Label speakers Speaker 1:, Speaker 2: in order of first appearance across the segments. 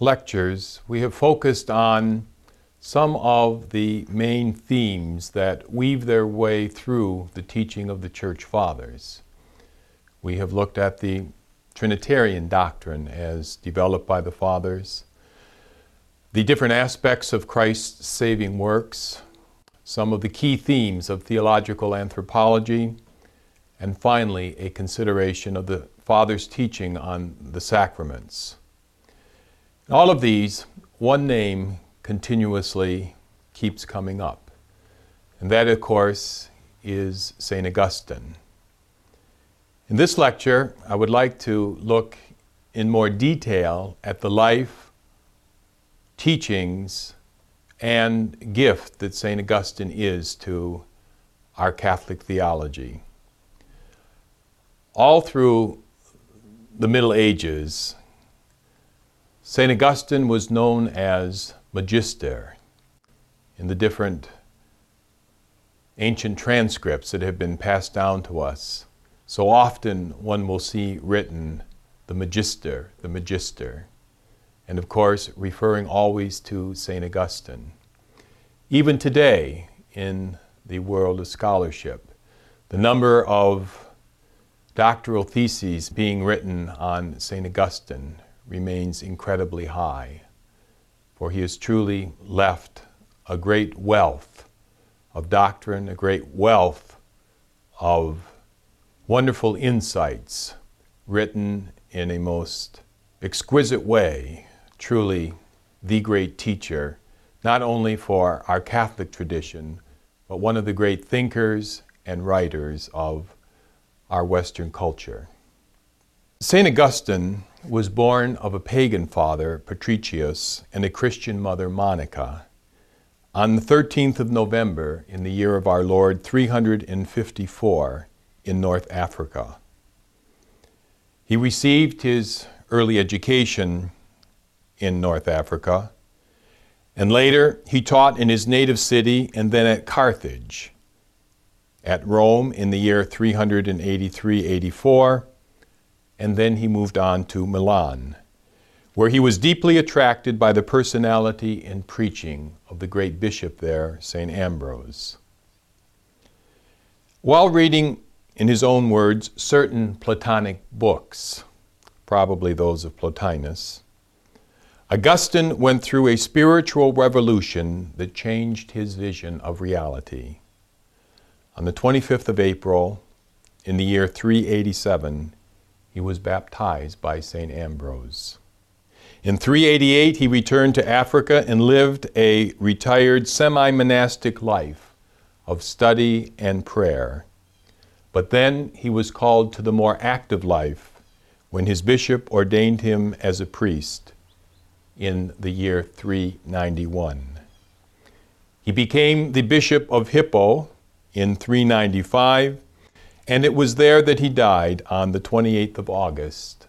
Speaker 1: lectures, we have focused on some of the main themes that weave their way through the teaching of the Church Fathers. We have looked at the Trinitarian doctrine as developed by the Fathers, the different aspects of Christ's saving works, some of the key themes of theological anthropology, and finally, a consideration of the Father's teaching on the sacraments. All of these, one name continuously keeps coming up. And that, of course, is St. Augustine. In this lecture, I would like to look in more detail at the life, teachings, and gift that St. Augustine is to our Catholic theology. All through the Middle Ages, St. Augustine was known as Magister in the different ancient transcripts that have been passed down to us. So often one will see written the Magister, the Magister, and of course referring always to St. Augustine. Even today, in the world of scholarship, the number of doctoral theses being written on St. Augustine remains incredibly high, for he has truly left a great wealth of doctrine, a great wealth of wonderful insights written in a most exquisite way, truly the great teacher, not only for our Catholic tradition, but one of the great thinkers and writers of our Western culture. St. Augustine was born of a pagan father, Patricius, and a Christian mother, Monica, on the 13th of November in the year of our Lord 354 in North Africa. He received his early education in North Africa, and later he taught in his native city and then at Carthage, at Rome in the year 383 84 and then he moved on to Milan, where he was deeply attracted by the personality and preaching of the great bishop there, St. Ambrose. While reading, in his own words, certain Platonic books, probably those of Plotinus, Augustine went through a spiritual revolution that changed his vision of reality. On the 25th of April, in the year 387, he was baptized by St. Ambrose. In 388, he returned to Africa and lived a retired semi monastic life of study and prayer. But then he was called to the more active life when his bishop ordained him as a priest in the year 391. He became the bishop of Hippo in 395 and it was there that he died on the 28th of August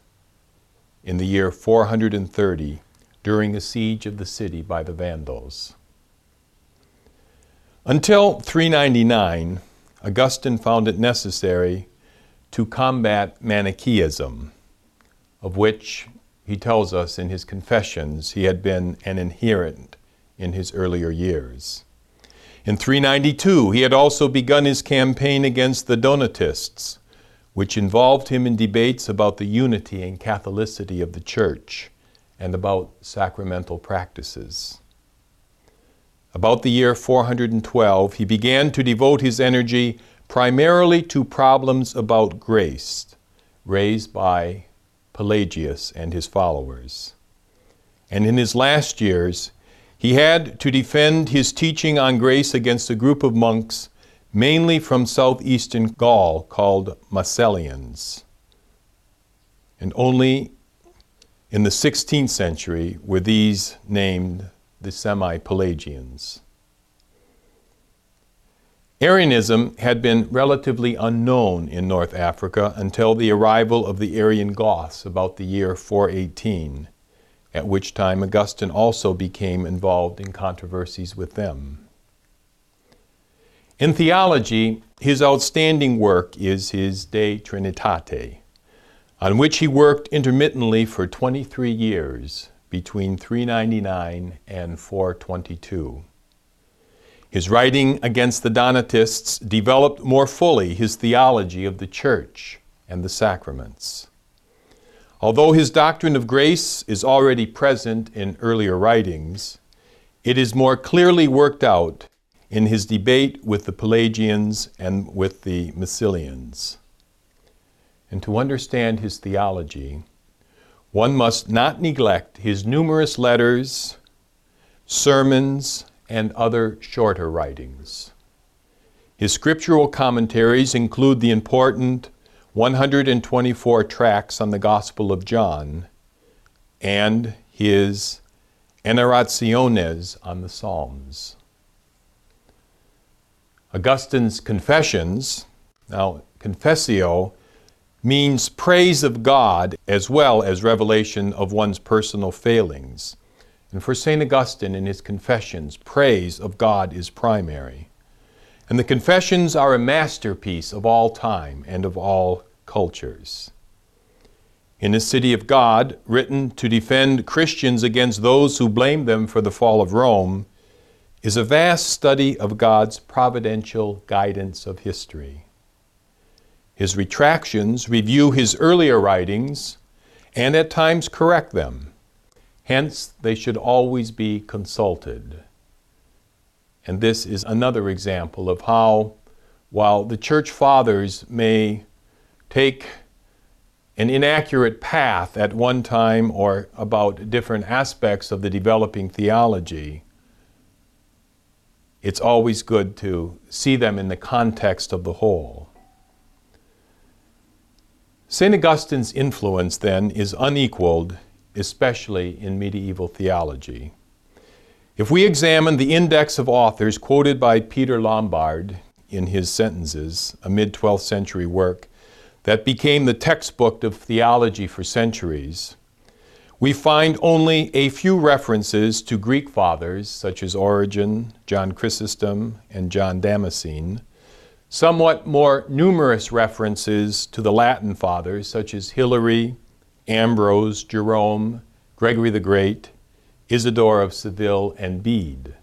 Speaker 1: in the year 430 during a siege of the city by the Vandals. Until 399, Augustine found it necessary to combat Manichaeism, of which he tells us in his Confessions he had been an adherent in his earlier years. In 392, he had also begun his campaign against the Donatists, which involved him in debates about the unity and Catholicity of the Church and about sacramental practices. About the year 412, he began to devote his energy primarily to problems about grace raised by Pelagius and his followers. And in his last years, he had to defend his teaching on grace against a group of monks, mainly from southeastern Gaul, called Massilians. And only in the 16th century were these named the Semi Pelagians. Arianism had been relatively unknown in North Africa until the arrival of the Arian Goths about the year 418, at which time Augustine also became involved in controversies with them. In theology, his outstanding work is his De Trinitate, on which he worked intermittently for 23 years between 399 and 422. His writing against the Donatists developed more fully his theology of the church and the sacraments. Although his doctrine of grace is already present in earlier writings, it is more clearly worked out in his debate with the Pelagians and with the Massilians. And to understand his theology, one must not neglect his numerous letters, sermons, and other shorter writings. His scriptural commentaries include the important 124 tracts on the Gospel of John and his Enarrationes on the Psalms. Augustine's Confessions, now, confessio means praise of God as well as revelation of one's personal failings. And for St. Augustine in his Confessions, praise of God is primary. And the Confessions are a masterpiece of all time and of all cultures. In the City of God, written to defend Christians against those who blame them for the fall of Rome, is a vast study of God's providential guidance of history. His retractions review his earlier writings and at times correct them Hence, they should always be consulted. And this is another example of how, while the church fathers may take an inaccurate path at one time or about different aspects of the developing theology, it's always good to see them in the context of the whole. St. Augustine's influence, then, is unequaled especially in medieval theology. If we examine the index of authors quoted by Peter Lombard in his Sentences, a mid 12th century work that became the textbook of theology for centuries, we find only a few references to Greek fathers such as Origen, John Chrysostom, and John Damascene, somewhat more numerous references to the Latin fathers such as Hilary, Ambrose, Jerome, Gregory the Great, Isidore of Seville, and Bede.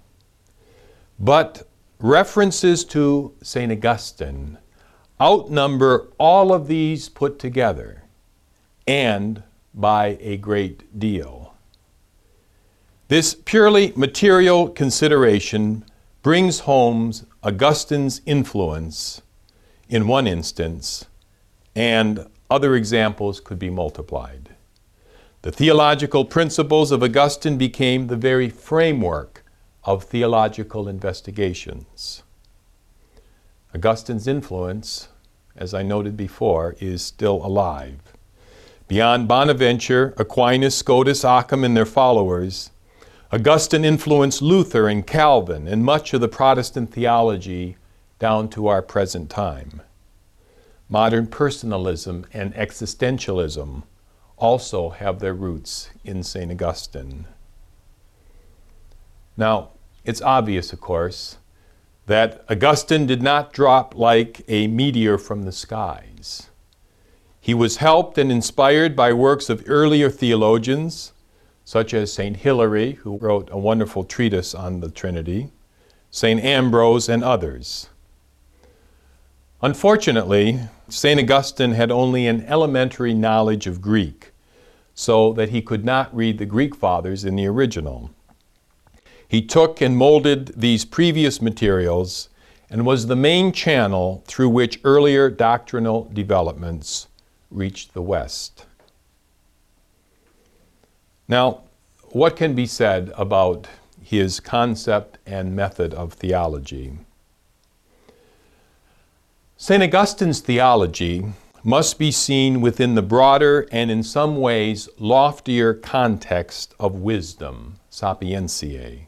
Speaker 1: But references to St. Augustine outnumber all of these put together, and by a great deal. This purely material consideration brings home Augustine's influence in one instance and other examples could be multiplied. The theological principles of Augustine became the very framework of theological investigations. Augustine's influence, as I noted before, is still alive. Beyond Bonaventure, Aquinas, Scotus, Occam, and their followers, Augustine influenced Luther and Calvin and much of the Protestant theology down to our present time. Modern personalism and existentialism also have their roots in St. Augustine. Now, it's obvious, of course, that Augustine did not drop like a meteor from the skies. He was helped and inspired by works of earlier theologians, such as St. Hilary, who wrote a wonderful treatise on the Trinity, St. Ambrose, and others. Unfortunately, St. Augustine had only an elementary knowledge of Greek, so that he could not read the Greek fathers in the original. He took and molded these previous materials and was the main channel through which earlier doctrinal developments reached the West. Now, what can be said about his concept and method of theology? St. Augustine's theology must be seen within the broader and in some ways loftier context of wisdom, sapientiae.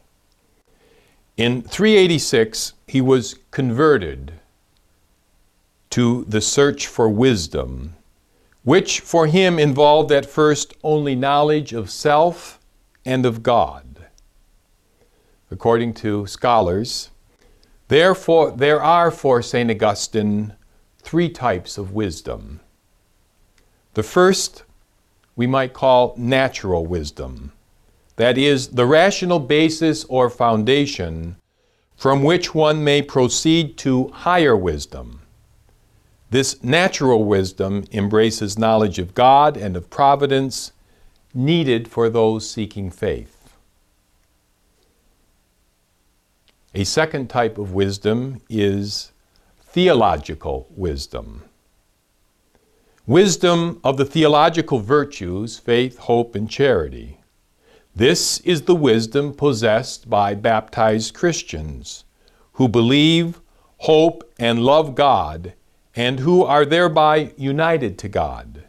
Speaker 1: In 386, he was converted to the search for wisdom, which for him involved at first only knowledge of self and of God. According to scholars, therefore there are for St. Augustine three types of wisdom. The first we might call natural wisdom, that is, the rational basis or foundation from which one may proceed to higher wisdom. This natural wisdom embraces knowledge of God and of providence needed for those seeking faith. A second type of wisdom is theological wisdom. Wisdom of the theological virtues, faith, hope, and charity. This is the wisdom possessed by baptized Christians who believe, hope, and love God, and who are thereby united to God.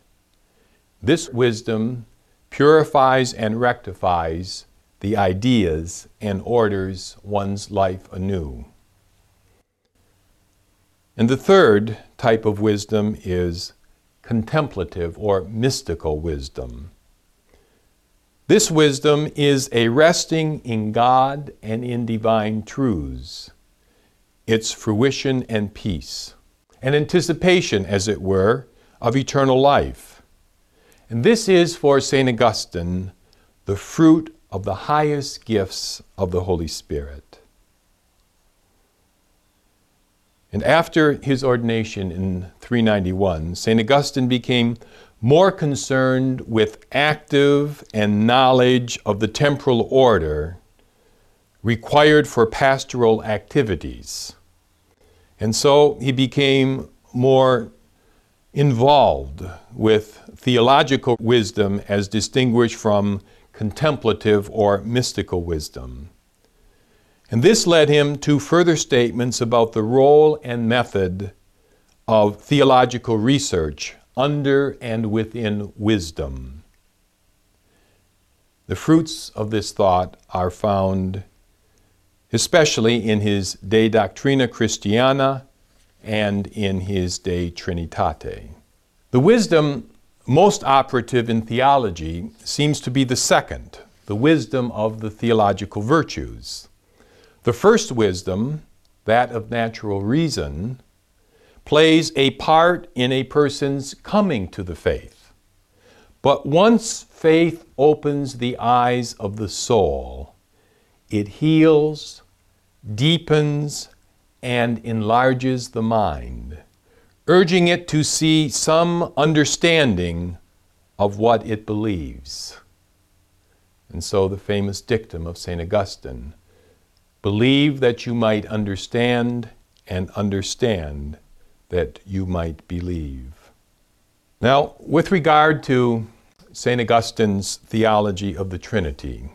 Speaker 1: This wisdom purifies and rectifies the ideas and orders one's life anew. And the third type of wisdom is contemplative or mystical wisdom. This wisdom is a resting in God and in divine truths, its fruition and peace, an anticipation, as it were, of eternal life. And this is for St. Augustine the fruit of the highest gifts of the Holy Spirit. And after his ordination in 391, St. Augustine became more concerned with active and knowledge of the temporal order required for pastoral activities. And so he became more involved with theological wisdom as distinguished from contemplative or mystical wisdom. And this led him to further statements about the role and method of theological research under and within wisdom. The fruits of this thought are found especially in his De Doctrina Christiana and in his De Trinitate. The wisdom most operative in theology seems to be the second, the wisdom of the theological virtues. The first wisdom, that of natural reason, plays a part in a person's coming to the faith. But once faith opens the eyes of the soul, it heals, deepens, and enlarges the mind, urging it to see some understanding of what it believes. And so the famous dictum of St. Augustine Believe that you might understand, and understand that you might believe. Now, with regard to St. Augustine's theology of the Trinity,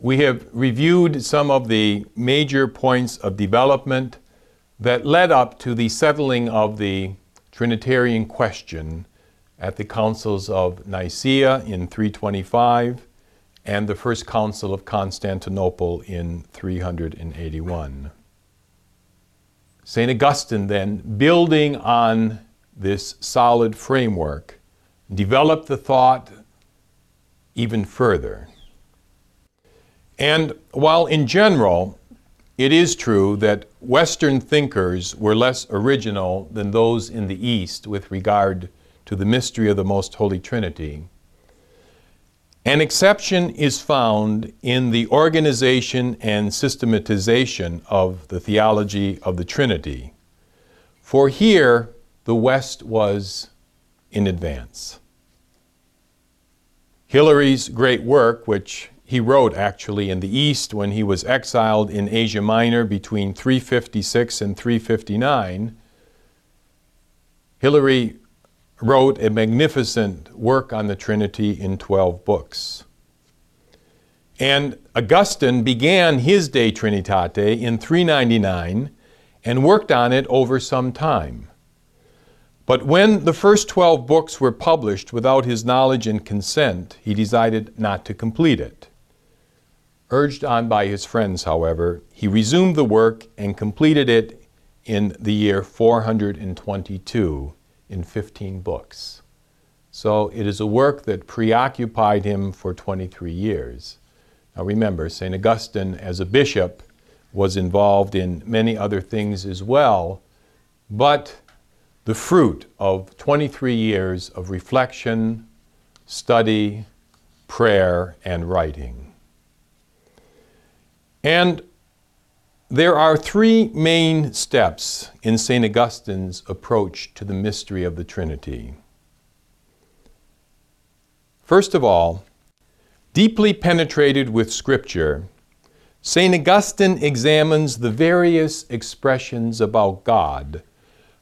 Speaker 1: we have reviewed some of the major points of development that led up to the settling of the Trinitarian question at the councils of Nicaea in 325 and the First Council of Constantinople in 381. St. Augustine, then, building on this solid framework, developed the thought even further. And while in general it is true that Western thinkers were less original than those in the East with regard to the mystery of the Most Holy Trinity, an exception is found in the organization and systematization of the theology of the Trinity, for here the West was in advance. Hilary's great work, which he wrote actually in the East when he was exiled in Asia Minor between 356 and 359, Hilary wrote a magnificent work on the Trinity in 12 books. And Augustine began his De Trinitate in 399 and worked on it over some time. But when the first 12 books were published without his knowledge and consent, he decided not to complete it. Urged on by his friends, however, he resumed the work and completed it in the year 422 in 15 books. So it is a work that preoccupied him for 23 years. Now remember, St. Augustine, as a bishop, was involved in many other things as well, but the fruit of 23 years of reflection, study, prayer, and writing. And there are three main steps in St. Augustine's approach to the mystery of the Trinity. First of all, deeply penetrated with Scripture, St. Augustine examines the various expressions about God,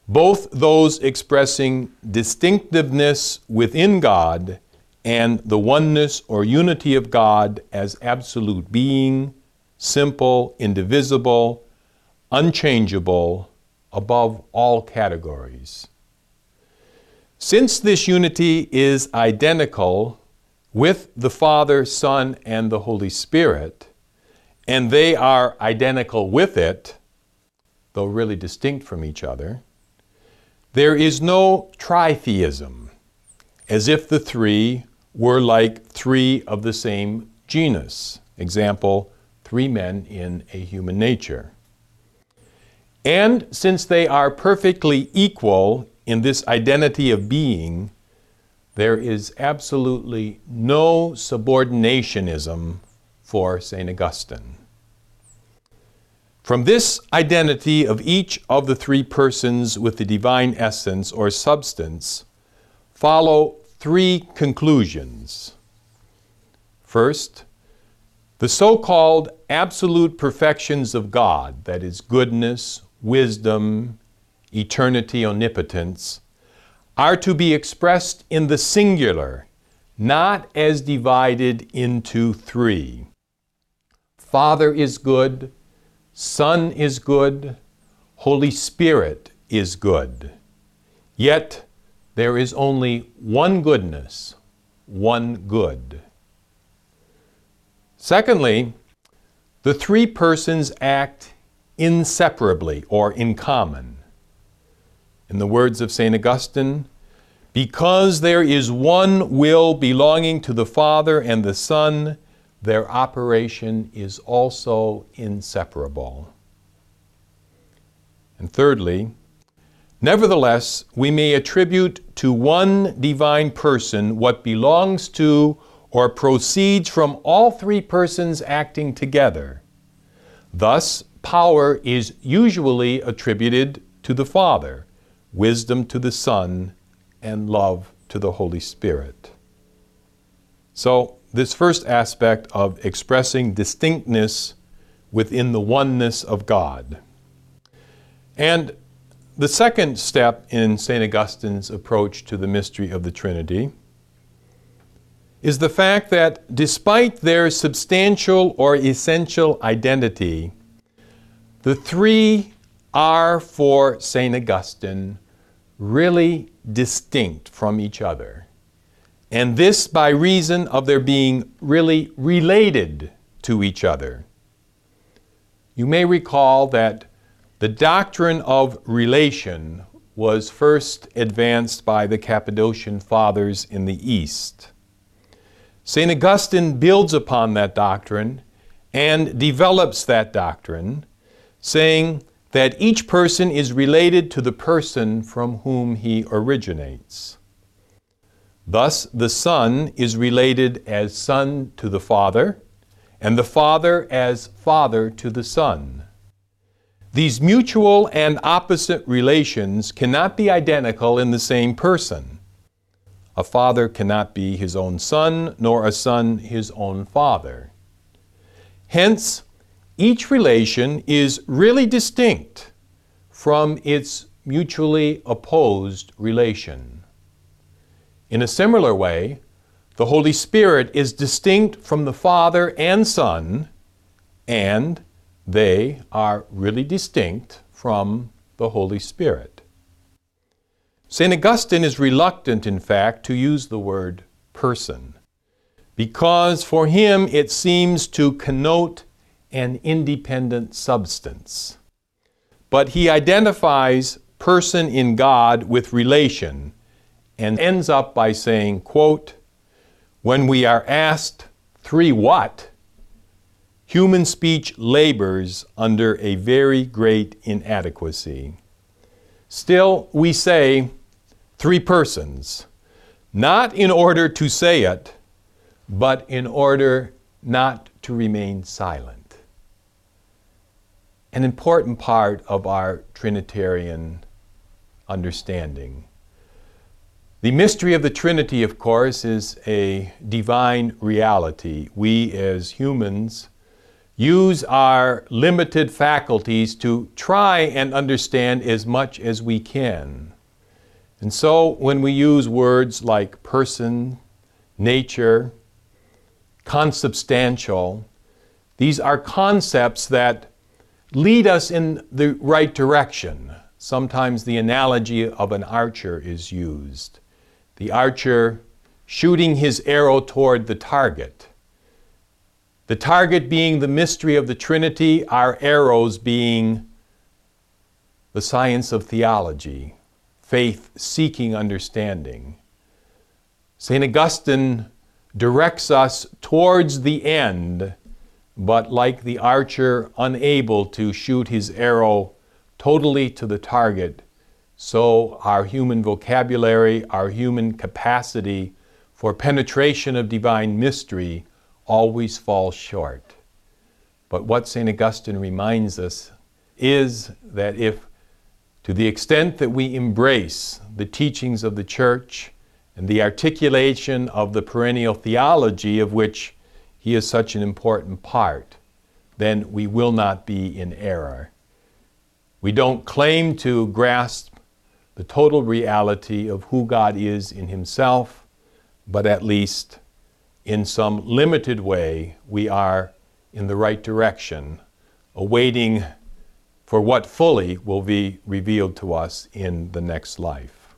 Speaker 1: both those expressing distinctiveness within God and the oneness or unity of God as absolute being, simple, indivisible, unchangeable, above all categories. Since this unity is identical with the Father, Son, and the Holy Spirit, and they are identical with it, though really distinct from each other, there is no tritheism, as if the three were like three of the same genus. Example, three men in a human nature. And since they are perfectly equal in this identity of being, there is absolutely no subordinationism for St. Augustine. From this identity of each of the three persons with the divine essence or substance follow three conclusions. First, the so called absolute perfections of God, that is, goodness, wisdom, eternity, omnipotence, are to be expressed in the singular, not as divided into three. Father is good, Son is good, Holy Spirit is good. Yet there is only one goodness, one good. Secondly, the three persons act inseparably or in common. In the words of St. Augustine, because there is one will belonging to the Father and the Son, their operation is also inseparable. And thirdly, nevertheless, we may attribute to one divine person what belongs to or proceeds from all three persons acting together. Thus, power is usually attributed to the Father, wisdom to the Son, and love to the Holy Spirit. So, this first aspect of expressing distinctness within the oneness of God. And the second step in St. Augustine's approach to the mystery of the Trinity is the fact that despite their substantial or essential identity, the three are for St. Augustine really distinct from each other. And this by reason of their being really related to each other. You may recall that the doctrine of relation was first advanced by the Cappadocian Fathers in the East. St. Augustine builds upon that doctrine and develops that doctrine, saying that each person is related to the person from whom he originates. Thus, the Son is related as Son to the Father, and the Father as Father to the Son. These mutual and opposite relations cannot be identical in the same person. A father cannot be his own son, nor a son his own father. Hence, each relation is really distinct from its mutually opposed relation. In a similar way, the Holy Spirit is distinct from the Father and Son, and they are really distinct from the Holy Spirit. St. Augustine is reluctant, in fact, to use the word person because for him it seems to connote an independent substance. But he identifies person in God with relation and ends up by saying, quote, when we are asked, three what? Human speech labors under a very great inadequacy. Still, we say three persons, not in order to say it, but in order not to remain silent. An important part of our Trinitarian understanding. The mystery of the Trinity, of course, is a divine reality. We as humans use our limited faculties to try and understand as much as we can. And so when we use words like person, nature, consubstantial, these are concepts that lead us in the right direction. Sometimes the analogy of an archer is used. The archer shooting his arrow toward the target. The target being the mystery of the Trinity, our arrows being the science of theology, faith seeking understanding. St. Augustine directs us towards the end, but like the archer unable to shoot his arrow totally to the target, so our human vocabulary, our human capacity for penetration of divine mystery always falls short. But what St. Augustine reminds us is that if, to the extent that we embrace the teachings of the Church and the articulation of the perennial theology of which he is such an important part, then we will not be in error. We don't claim to grasp the total reality of who God is in Himself, but at least in some limited way, we are in the right direction, awaiting for what fully will be revealed to us in the next life.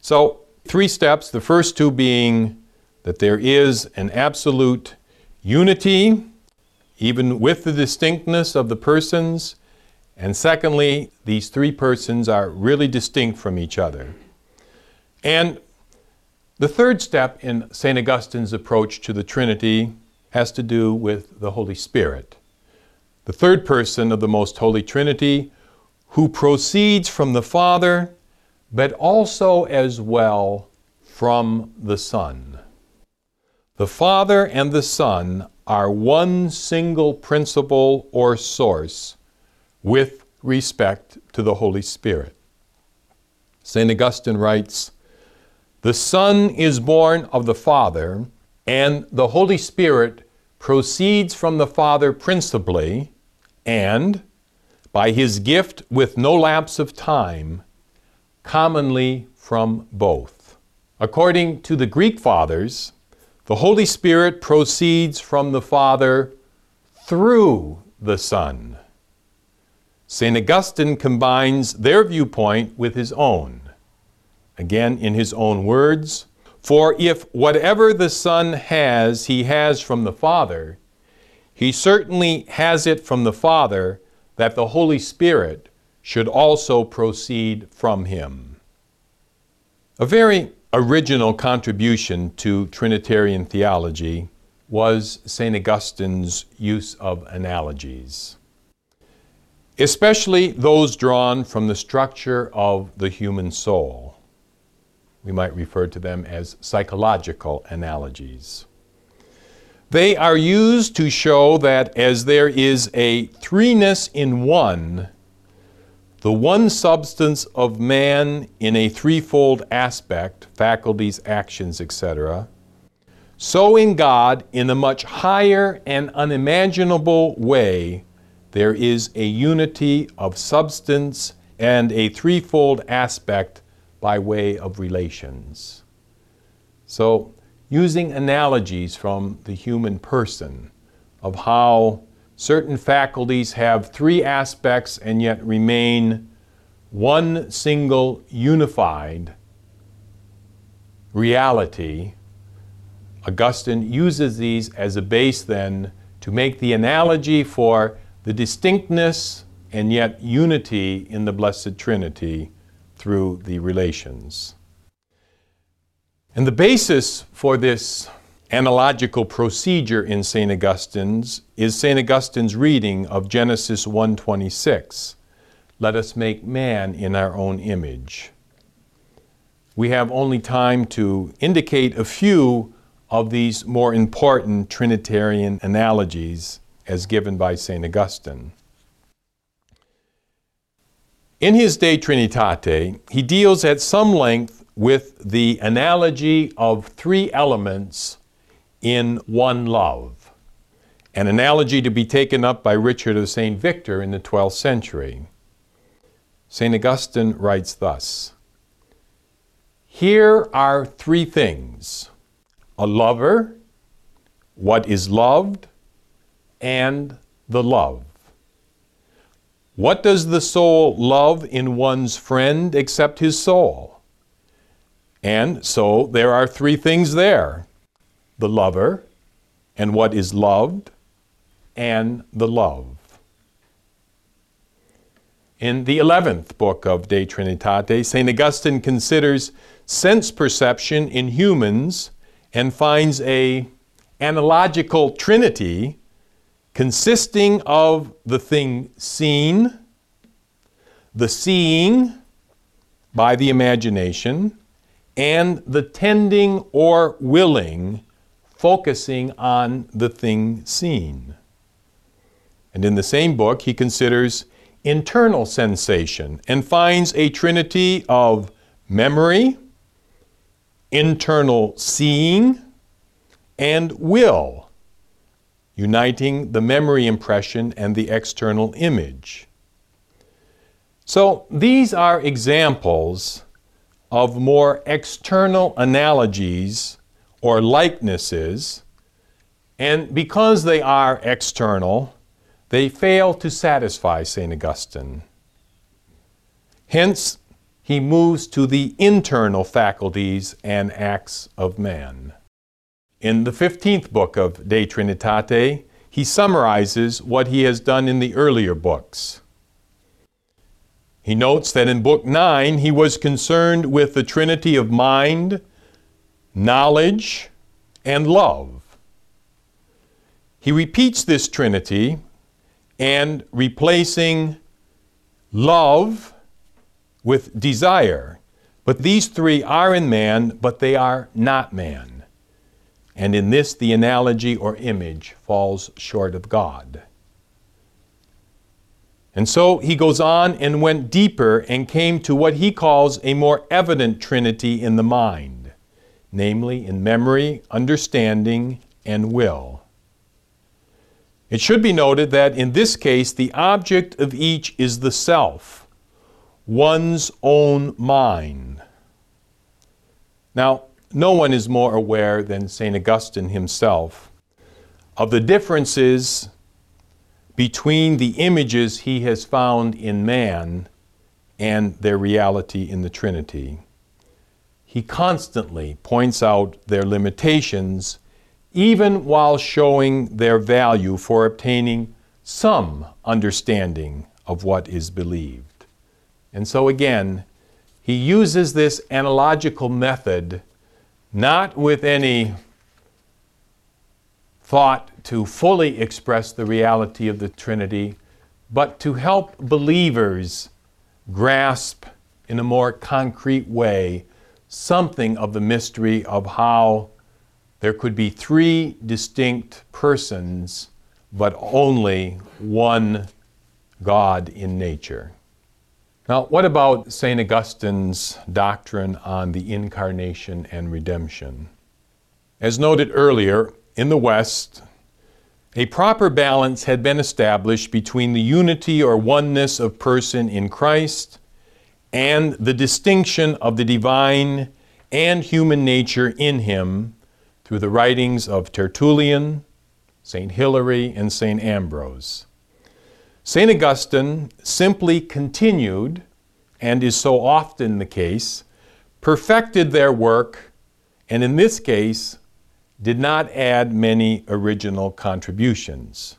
Speaker 1: So, three steps, the first two being that there is an absolute unity, even with the distinctness of the persons. And secondly, these three persons are really distinct from each other. And the third step in St. Augustine's approach to the Trinity has to do with the Holy Spirit, the third person of the Most Holy Trinity, who proceeds from the Father, but also as well from the Son. The Father and the Son are one single principle or source with respect to the Holy Spirit. St. Augustine writes, the Son is born of the Father, and the Holy Spirit proceeds from the Father principally, and, by his gift with no lapse of time, commonly from both. According to the Greek Fathers, the Holy Spirit proceeds from the Father through the Son. St. Augustine combines their viewpoint with his own. Again, in his own words, for if whatever the Son has, he has from the Father, he certainly has it from the Father that the Holy Spirit should also proceed from him. A very original contribution to Trinitarian theology was St. Augustine's use of analogies, especially those drawn from the structure of the human soul. We might refer to them as psychological analogies. They are used to show that as there is a threeness in one, the one substance of man in a threefold aspect, faculties, actions, etc., so in God, in a much higher and unimaginable way, there is a unity of substance and a threefold aspect by way of relations. So, using analogies from the human person of how certain faculties have three aspects and yet remain one single unified reality, Augustine uses these as a base then to make the analogy for the distinctness and yet unity in the Blessed Trinity through the relations. And the basis for this analogical procedure in St. Augustine's is St. Augustine's reading of Genesis 1:26. Let us make man in our own image. We have only time to indicate a few of these more important Trinitarian analogies as given by St. Augustine. In his De Trinitate, he deals at some length with the analogy of three elements in one love, an analogy to be taken up by Richard of St. Victor in the 12th century. St. Augustine writes thus Here are three things a lover, what is loved, and the love. What does the soul love in one's friend except his soul? And so there are three things there the lover, and what is loved, and the love. In the 11th book of De Trinitate, St. Augustine considers sense perception in humans and finds a analogical trinity consisting of the thing seen, the seeing by the imagination, and the tending or willing, focusing on the thing seen. And in the same book, he considers internal sensation and finds a trinity of memory, internal seeing, and will uniting the memory impression and the external image. So these are examples of more external analogies or likenesses, and because they are external, they fail to satisfy St. Augustine. Hence, he moves to the internal faculties and acts of man. In the 15th book of De Trinitate, he summarizes what he has done in the earlier books. He notes that in Book 9, he was concerned with the trinity of mind, knowledge, and love. He repeats this trinity and replacing love with desire. But these three are in man, but they are not man. And in this, the analogy or image falls short of God. And so he goes on and went deeper and came to what he calls a more evident trinity in the mind, namely in memory, understanding, and will. It should be noted that in this case, the object of each is the self, one's own mind. Now, no one is more aware than St. Augustine himself of the differences between the images he has found in man and their reality in the Trinity. He constantly points out their limitations, even while showing their value for obtaining some understanding of what is believed. And so again, he uses this analogical method not with any thought to fully express the reality of the Trinity, but to help believers grasp in a more concrete way something of the mystery of how there could be three distinct persons, but only one God in nature. Now, what about St. Augustine's doctrine on the incarnation and redemption? As noted earlier, in the West, a proper balance had been established between the unity or oneness of person in Christ and the distinction of the divine and human nature in him through the writings of Tertullian, St. Hilary, and St. Ambrose. St. Augustine simply continued and is so often the case, perfected their work, and in this case, did not add many original contributions.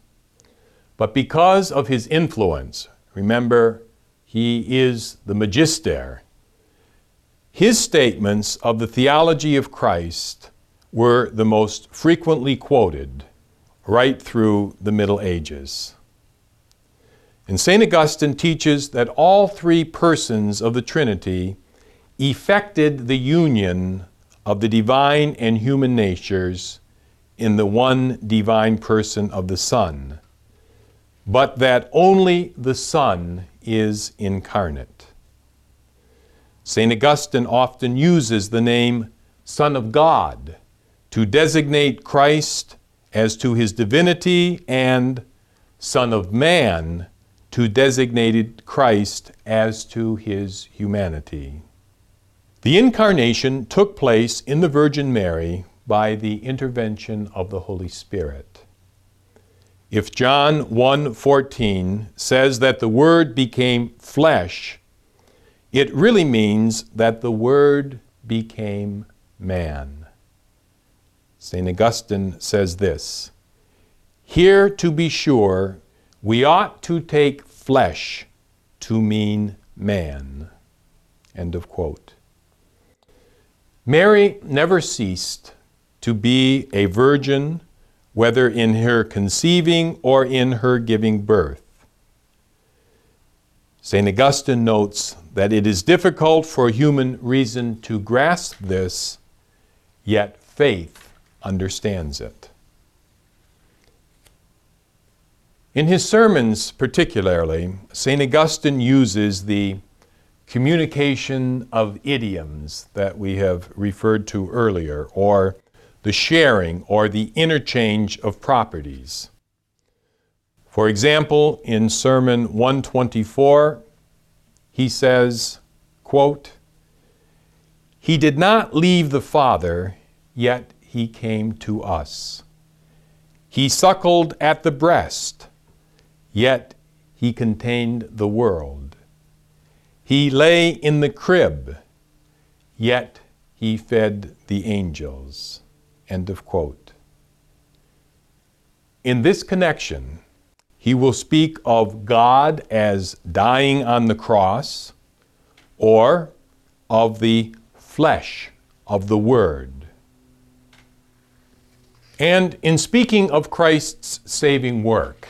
Speaker 1: But because of his influence, remember, he is the magister, his statements of the theology of Christ were the most frequently quoted right through the Middle Ages. And St. Augustine teaches that all three persons of the Trinity effected the union of the divine and human natures in the one divine person of the Son, but that only the Son is incarnate. St. Augustine often uses the name Son of God to designate Christ as to his divinity and Son of Man to designate Christ as to his humanity. The incarnation took place in the Virgin Mary by the intervention of the Holy Spirit. If John 1:14 says that the word became flesh, it really means that the word became man. St. Augustine says this Here, to be sure, we ought to take flesh to mean man. End of quote. Mary never ceased to be a virgin, whether in her conceiving or in her giving birth. St. Augustine notes that it is difficult for human reason to grasp this, yet faith understands it. In his sermons, particularly, St. Augustine uses the communication of idioms that we have referred to earlier, or the sharing or the interchange of properties. For example, in Sermon 124, he says, quote, He did not leave the Father, yet he came to us. He suckled at the breast, yet he contained the world. He lay in the crib, yet he fed the angels. End of quote. In this connection, he will speak of God as dying on the cross or of the flesh of the Word. And in speaking of Christ's saving work,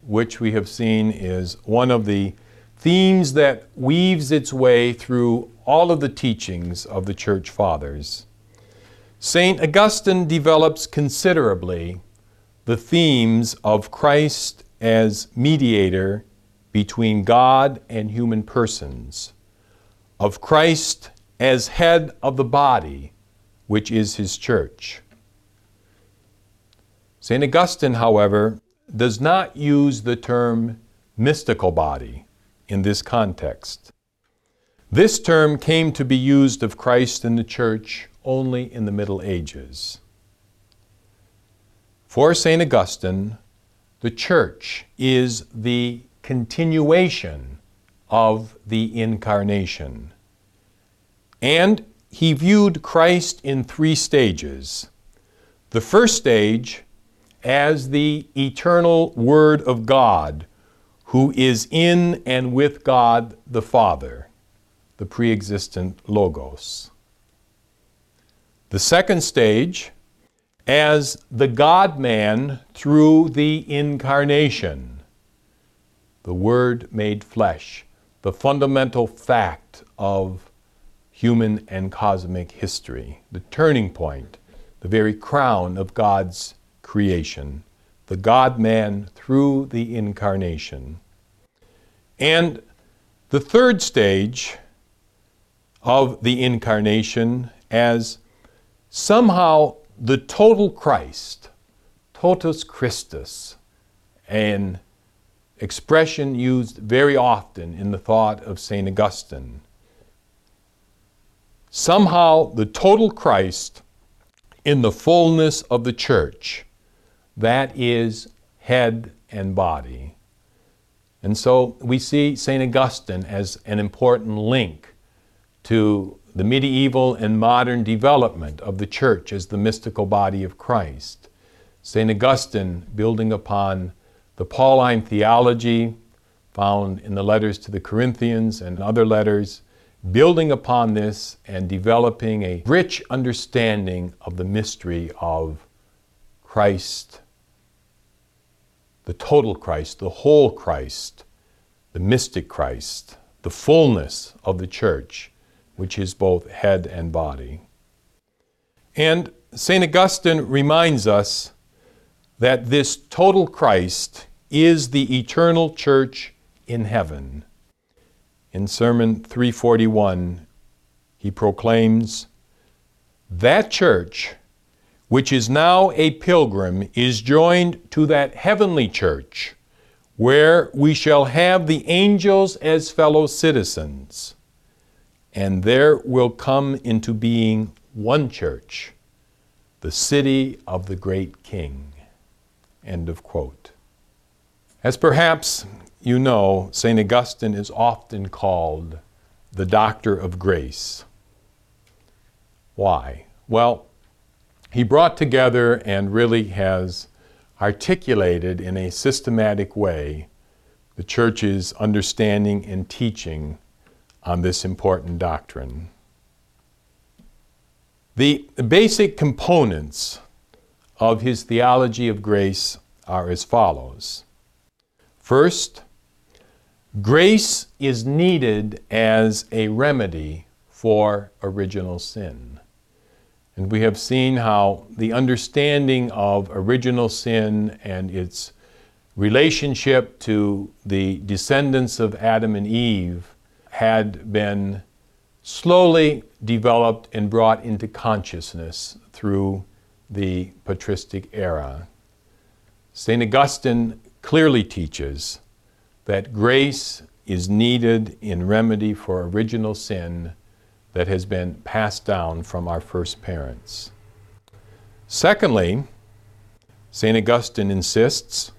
Speaker 1: which we have seen is one of the themes that weaves its way through all of the teachings of the Church Fathers, St. Augustine develops considerably the themes of Christ as mediator between God and human persons, of Christ as head of the body, which is his church St. Augustine, however, does not use the term mystical body in this context. This term came to be used of Christ in the church only in the Middle Ages. For St. Augustine, the church is the continuation of the incarnation. And he viewed Christ in three stages. The first stage as the eternal Word of God, who is in and with God the Father, the pre existent Logos. The second stage, as the God man through the incarnation, the Word made flesh, the fundamental fact of human and cosmic history, the turning point, the very crown of God's creation, the God man through the incarnation. And the third stage of the incarnation as somehow the total Christ, totus Christus, an expression used very often in the thought of St. Augustine. Somehow the total Christ in the fullness of the church that is head and body. And so we see St. Augustine as an important link to the medieval and modern development of the church as the mystical body of Christ. St. Augustine, building upon the Pauline theology found in the letters to the Corinthians and other letters, building upon this and developing a rich understanding of the mystery of Christ, the total Christ, the whole Christ, the mystic Christ, the fullness of the church, which is both head and body. And St. Augustine reminds us that this total Christ is the eternal church in heaven. In Sermon 341, he proclaims, That church, which is now a pilgrim, is joined to that heavenly church, where we shall have the angels as fellow citizens, and there will come into being one church, the city of the great King. End of quote. As perhaps you know, St. Augustine is often called the doctor of grace. Why? Well, he brought together and really has articulated in a systematic way the church's understanding and teaching on this important doctrine. The basic components of his theology of grace are as follows. First, grace is needed as a remedy for original sin. And we have seen how the understanding of original sin and its relationship to the descendants of Adam and Eve had been slowly developed and brought into consciousness through the patristic era. St. Augustine clearly teaches that grace is needed in remedy for original sin that has been passed down from our first parents. Secondly, St. Augustine insists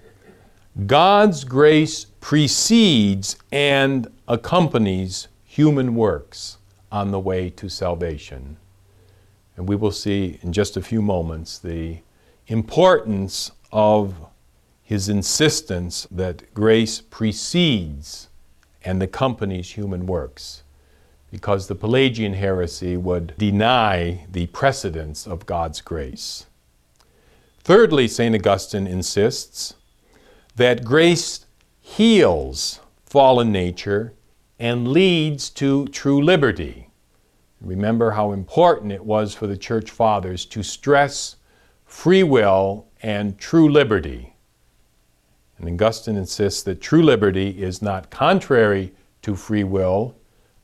Speaker 1: God's grace precedes and accompanies human works on the way to salvation. And we will see in just a few moments the importance of his insistence that grace precedes and accompanies human works, because the Pelagian heresy would deny the precedence of God's grace. Thirdly, St. Augustine insists that grace heals fallen nature and leads to true liberty. Remember how important it was for the church fathers to stress free will and true liberty. And Augustine insists that true liberty is not contrary to free will,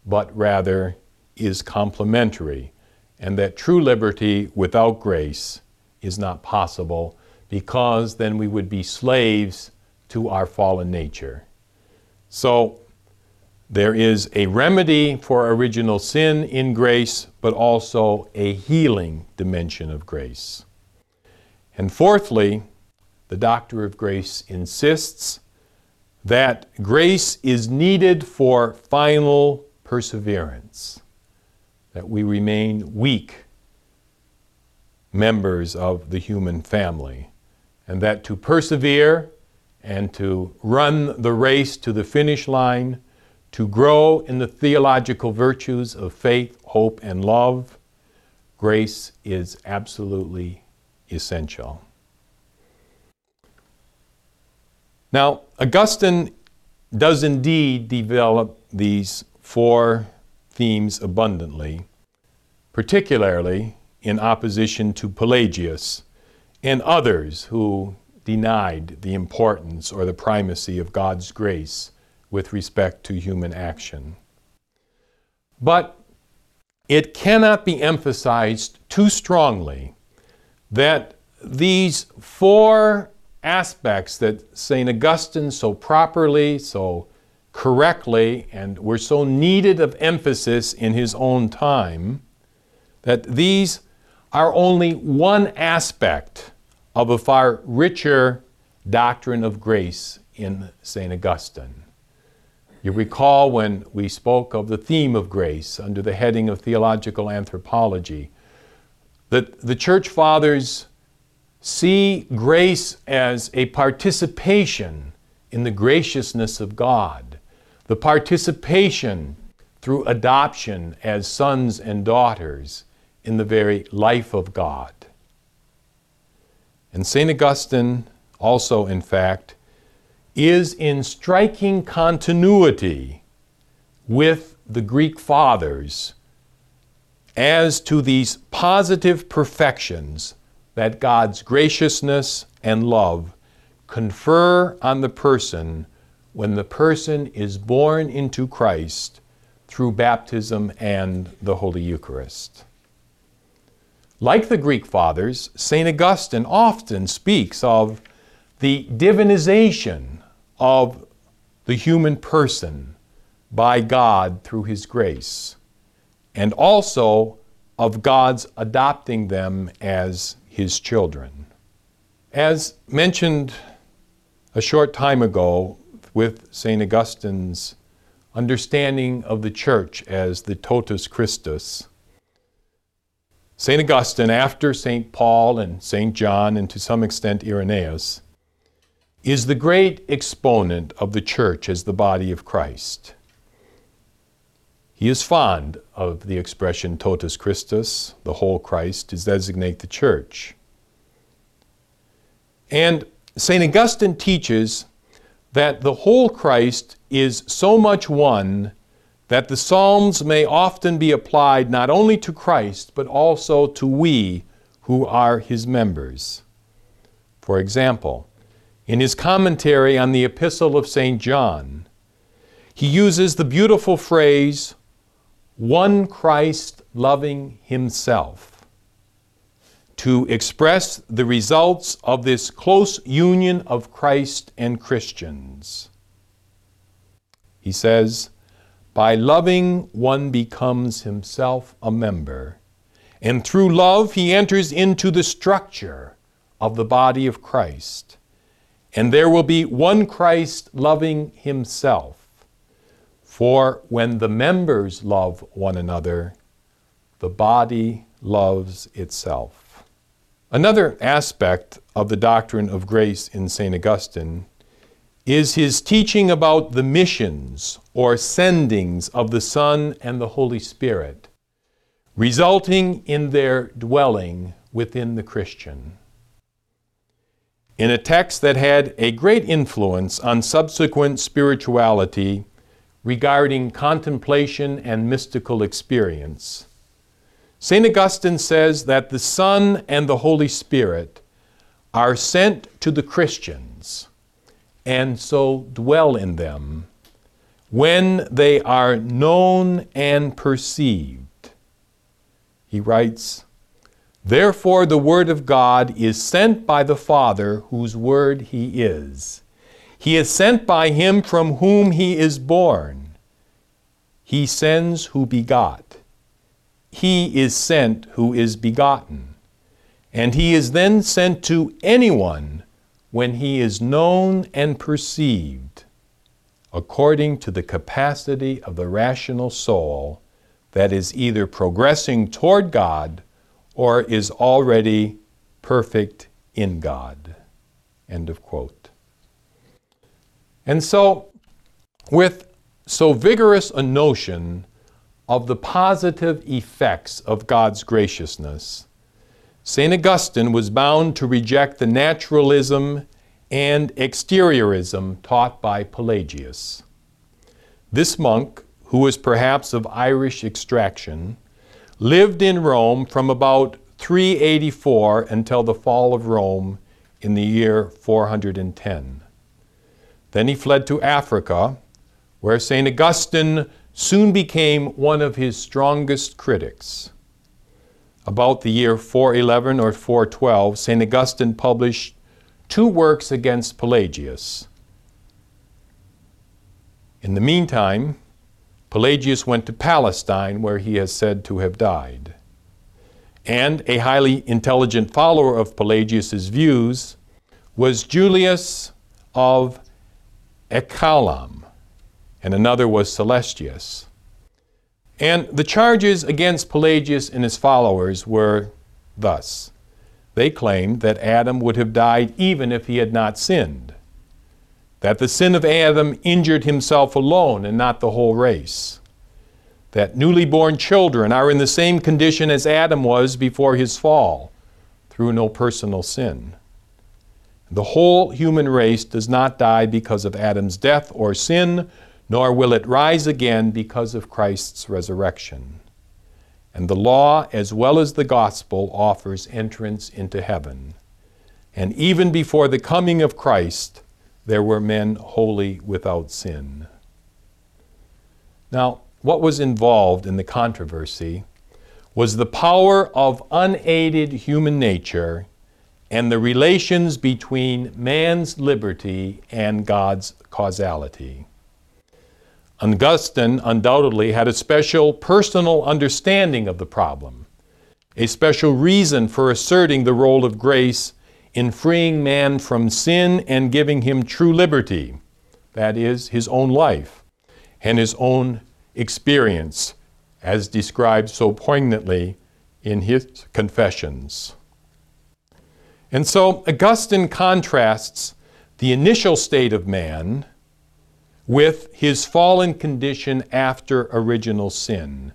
Speaker 1: but rather is complementary, and that true liberty without grace is not possible because then we would be slaves to our fallen nature. So, there is a remedy for original sin in grace, but also a healing dimension of grace. And fourthly, the Doctor of Grace insists that grace is needed for final perseverance, that we remain weak members of the human family, and that to persevere and to run the race to the finish line, to grow in the theological virtues of faith, hope, and love, grace is absolutely essential. Now, Augustine does indeed develop these four themes abundantly, particularly in opposition to Pelagius and others who denied the importance or the primacy of God's grace with respect to human action. But it cannot be emphasized too strongly that these four aspects that St. Augustine so properly, so correctly, and were so needed of emphasis in his own time, that these are only one aspect of a far richer doctrine of grace in St. Augustine. You recall when we spoke of the theme of grace under the heading of theological anthropology, that the church fathers see grace as a participation in the graciousness of God, the participation through adoption as sons and daughters in the very life of God. And St. Augustine also, in fact, is in striking continuity with the Greek fathers as to these positive perfections that God's graciousness and love confer on the person when the person is born into Christ through baptism and the Holy Eucharist. Like the Greek fathers, St. Augustine often speaks of the divinization of the human person by God through His grace, and also of God's adopting them as His children. As mentioned a short time ago with St. Augustine's understanding of the church as the totus Christus, St. Augustine, after St. Paul and St. John, and to some extent Irenaeus, is the great exponent of the church as the body of Christ. He is fond of the expression totus Christus, the whole Christ, to designate the church. And St. Augustine teaches that the whole Christ is so much one that the Psalms may often be applied not only to Christ, but also to we who are his members. For example, in his commentary on the Epistle of St. John, he uses the beautiful phrase, one Christ loving himself, to express the results of this close union of Christ and Christians. He says, By loving, one becomes himself a member, and through love, he enters into the structure of the body of Christ and there will be one Christ loving himself. For when the members love one another, the body loves itself. Another aspect of the doctrine of grace in St. Augustine is his teaching about the missions or sendings of the Son and the Holy Spirit, resulting in their dwelling within the Christian in a text that had a great influence on subsequent spirituality regarding contemplation and mystical experience. St. Augustine says that the Son and the Holy Spirit are sent to the Christians and so dwell in them when they are known and perceived. He writes, Therefore, the Word of God is sent by the Father, whose Word He is. He is sent by Him from whom He is born. He sends who begot. He is sent who is begotten. And He is then sent to anyone when He is known and perceived, according to the capacity of the rational soul that is either progressing toward God or is already perfect in God. End of quote. And so, with so vigorous a notion of the positive effects of God's graciousness, St. Augustine was bound to reject the naturalism and exteriorism taught by Pelagius. This monk, who was perhaps of Irish extraction, lived in Rome from about 384 until the fall of Rome in the year 410. Then he fled to Africa, where St. Augustine soon became one of his strongest critics. About the year 411 or 412, St. Augustine published two works against Pelagius. In the meantime, Pelagius went to Palestine, where he is said to have died. And a highly intelligent follower of Pelagius's views was Julius of Eclanum. And another was Celestius. And the charges against Pelagius and his followers were thus they claimed that Adam would have died even if he had not sinned, that the sin of Adam injured himself alone and not the whole race, that newly born children are in the same condition as Adam was before his fall through no personal sin. The whole human race does not die because of Adam's death or sin, nor will it rise again because of Christ's resurrection. And the law, as well as the gospel, offers entrance into heaven. And even before the coming of Christ, there were men wholly without sin. Now, what was involved in the controversy was the power of unaided human nature and the relations between man's liberty and God's causality. Augustine undoubtedly had a special personal understanding of the problem, a special reason for asserting the role of grace in freeing man from sin and giving him true liberty, that is, his own life and his own experience, as described so poignantly in his Confessions. And so Augustine contrasts the initial state of man with his fallen condition after original sin,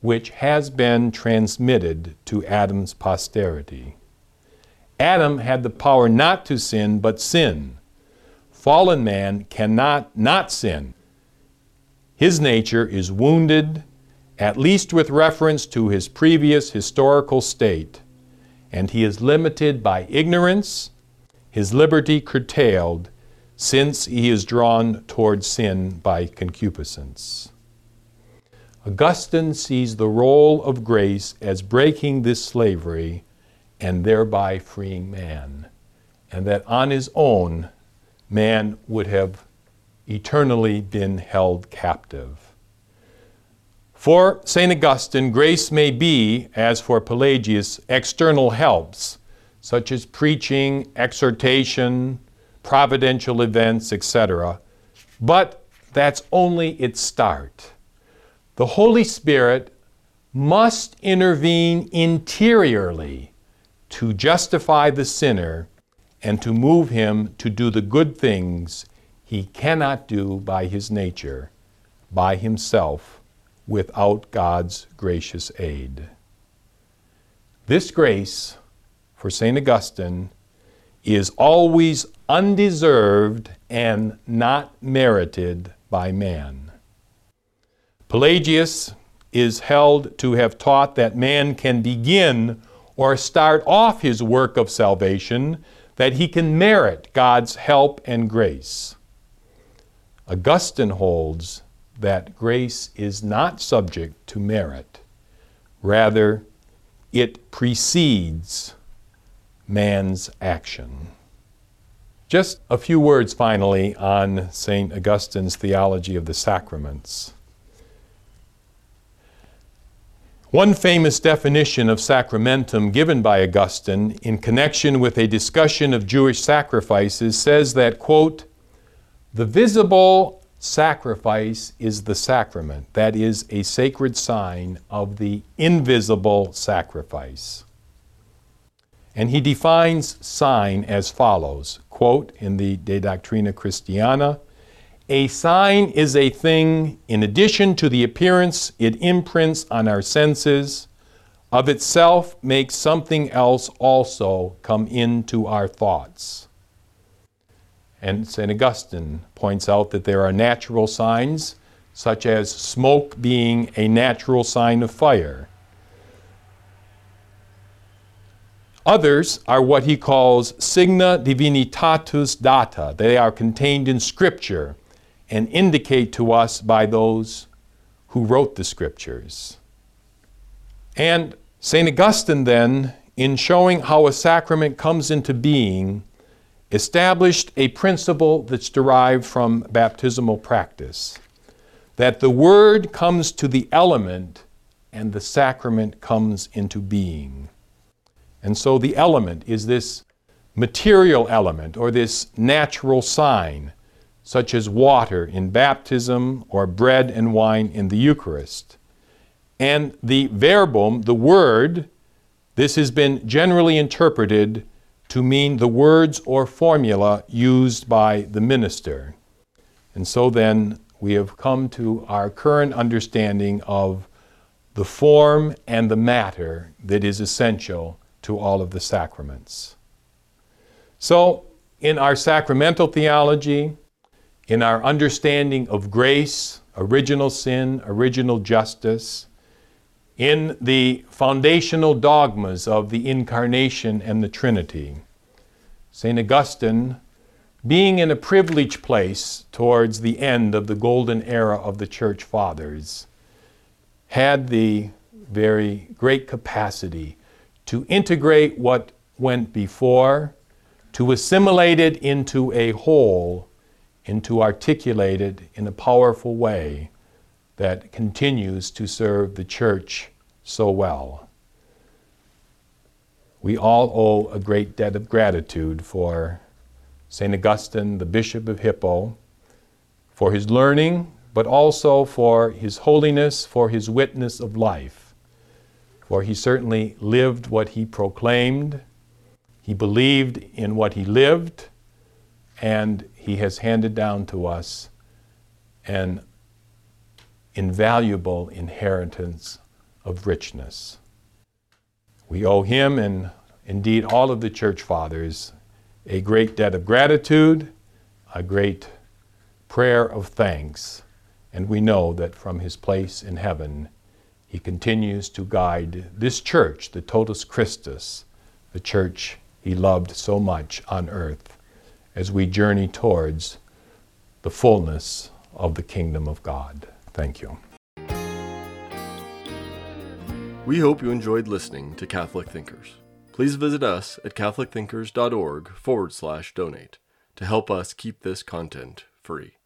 Speaker 1: which has been transmitted to Adam's posterity. Adam had the power not to sin, but sin. Fallen man cannot not sin. His nature is wounded, at least with reference to his previous historical state, and he is limited by ignorance, his liberty curtailed, since he is drawn toward sin by concupiscence. Augustine sees the role of grace as breaking this slavery and thereby freeing man, and that on his own, man would have eternally been held captive. For St. Augustine, grace may be, as for Pelagius, external helps, such as preaching, exhortation, providential events, etc. But that's only its start. The Holy Spirit must intervene interiorly to justify the sinner and to move him to do the good things he cannot do by his nature, by himself, without God's gracious aid. This grace, for St. Augustine, is always undeserved and not merited by man. Pelagius is held to have taught that man can begin or start off his work of salvation, that he can merit God's help and grace. Augustine holds that grace is not subject to merit. Rather, it precedes man's action. Just a few words finally on St. Augustine's theology of the sacraments. One famous definition of sacramentum given by Augustine in connection with a discussion of Jewish sacrifices says that, quote, the visible sacrifice is the sacrament, that is, a sacred sign of the invisible sacrifice. And he defines sign as follows quote in the De Doctrina Christiana A sign is a thing, in addition to the appearance it imprints on our senses, of itself makes something else also come into our thoughts. And St. Augustine points out that there are natural signs, such as smoke being a natural sign of fire Others are what he calls signa divinitus data. They are contained in Scripture and indicate to us by those who wrote the Scriptures. And St. Augustine, then, in showing how a sacrament comes into being, established a principle that's derived from baptismal practice that the Word comes to the element and the sacrament comes into being. And so the element is this material element or this natural sign such as water in baptism or bread and wine in the Eucharist. And the verbum, the word, this has been generally interpreted to mean the words or formula used by the minister. And so then we have come to our current understanding of the form and the matter that is essential to all of the sacraments. So, in our sacramental theology, in our understanding of grace, original sin, original justice, in the foundational dogmas of the Incarnation and the Trinity. St. Augustine, being in a privileged place towards the end of the golden era of the Church Fathers, had the very great capacity to integrate what went before, to assimilate it into a whole, and to articulate it in a powerful way that continues to serve the church so well. We all owe a great debt of gratitude for St. Augustine, the Bishop of Hippo, for his learning, but also for his holiness, for his witness of life. For he certainly lived what he proclaimed, he believed in what he lived, and he has handed down to us an invaluable inheritance of richness. We owe him and indeed all of the church fathers a great debt of gratitude, a great prayer of thanks, and we know that from his place in heaven, he continues to guide this church, the Totus Christus, the church he loved so much on earth, as we journey towards the fullness of the kingdom of God. Thank you.
Speaker 2: We hope you enjoyed listening to Catholic Thinkers. Please visit us at catholicthinkers.org forward slash donate to help us keep this content free.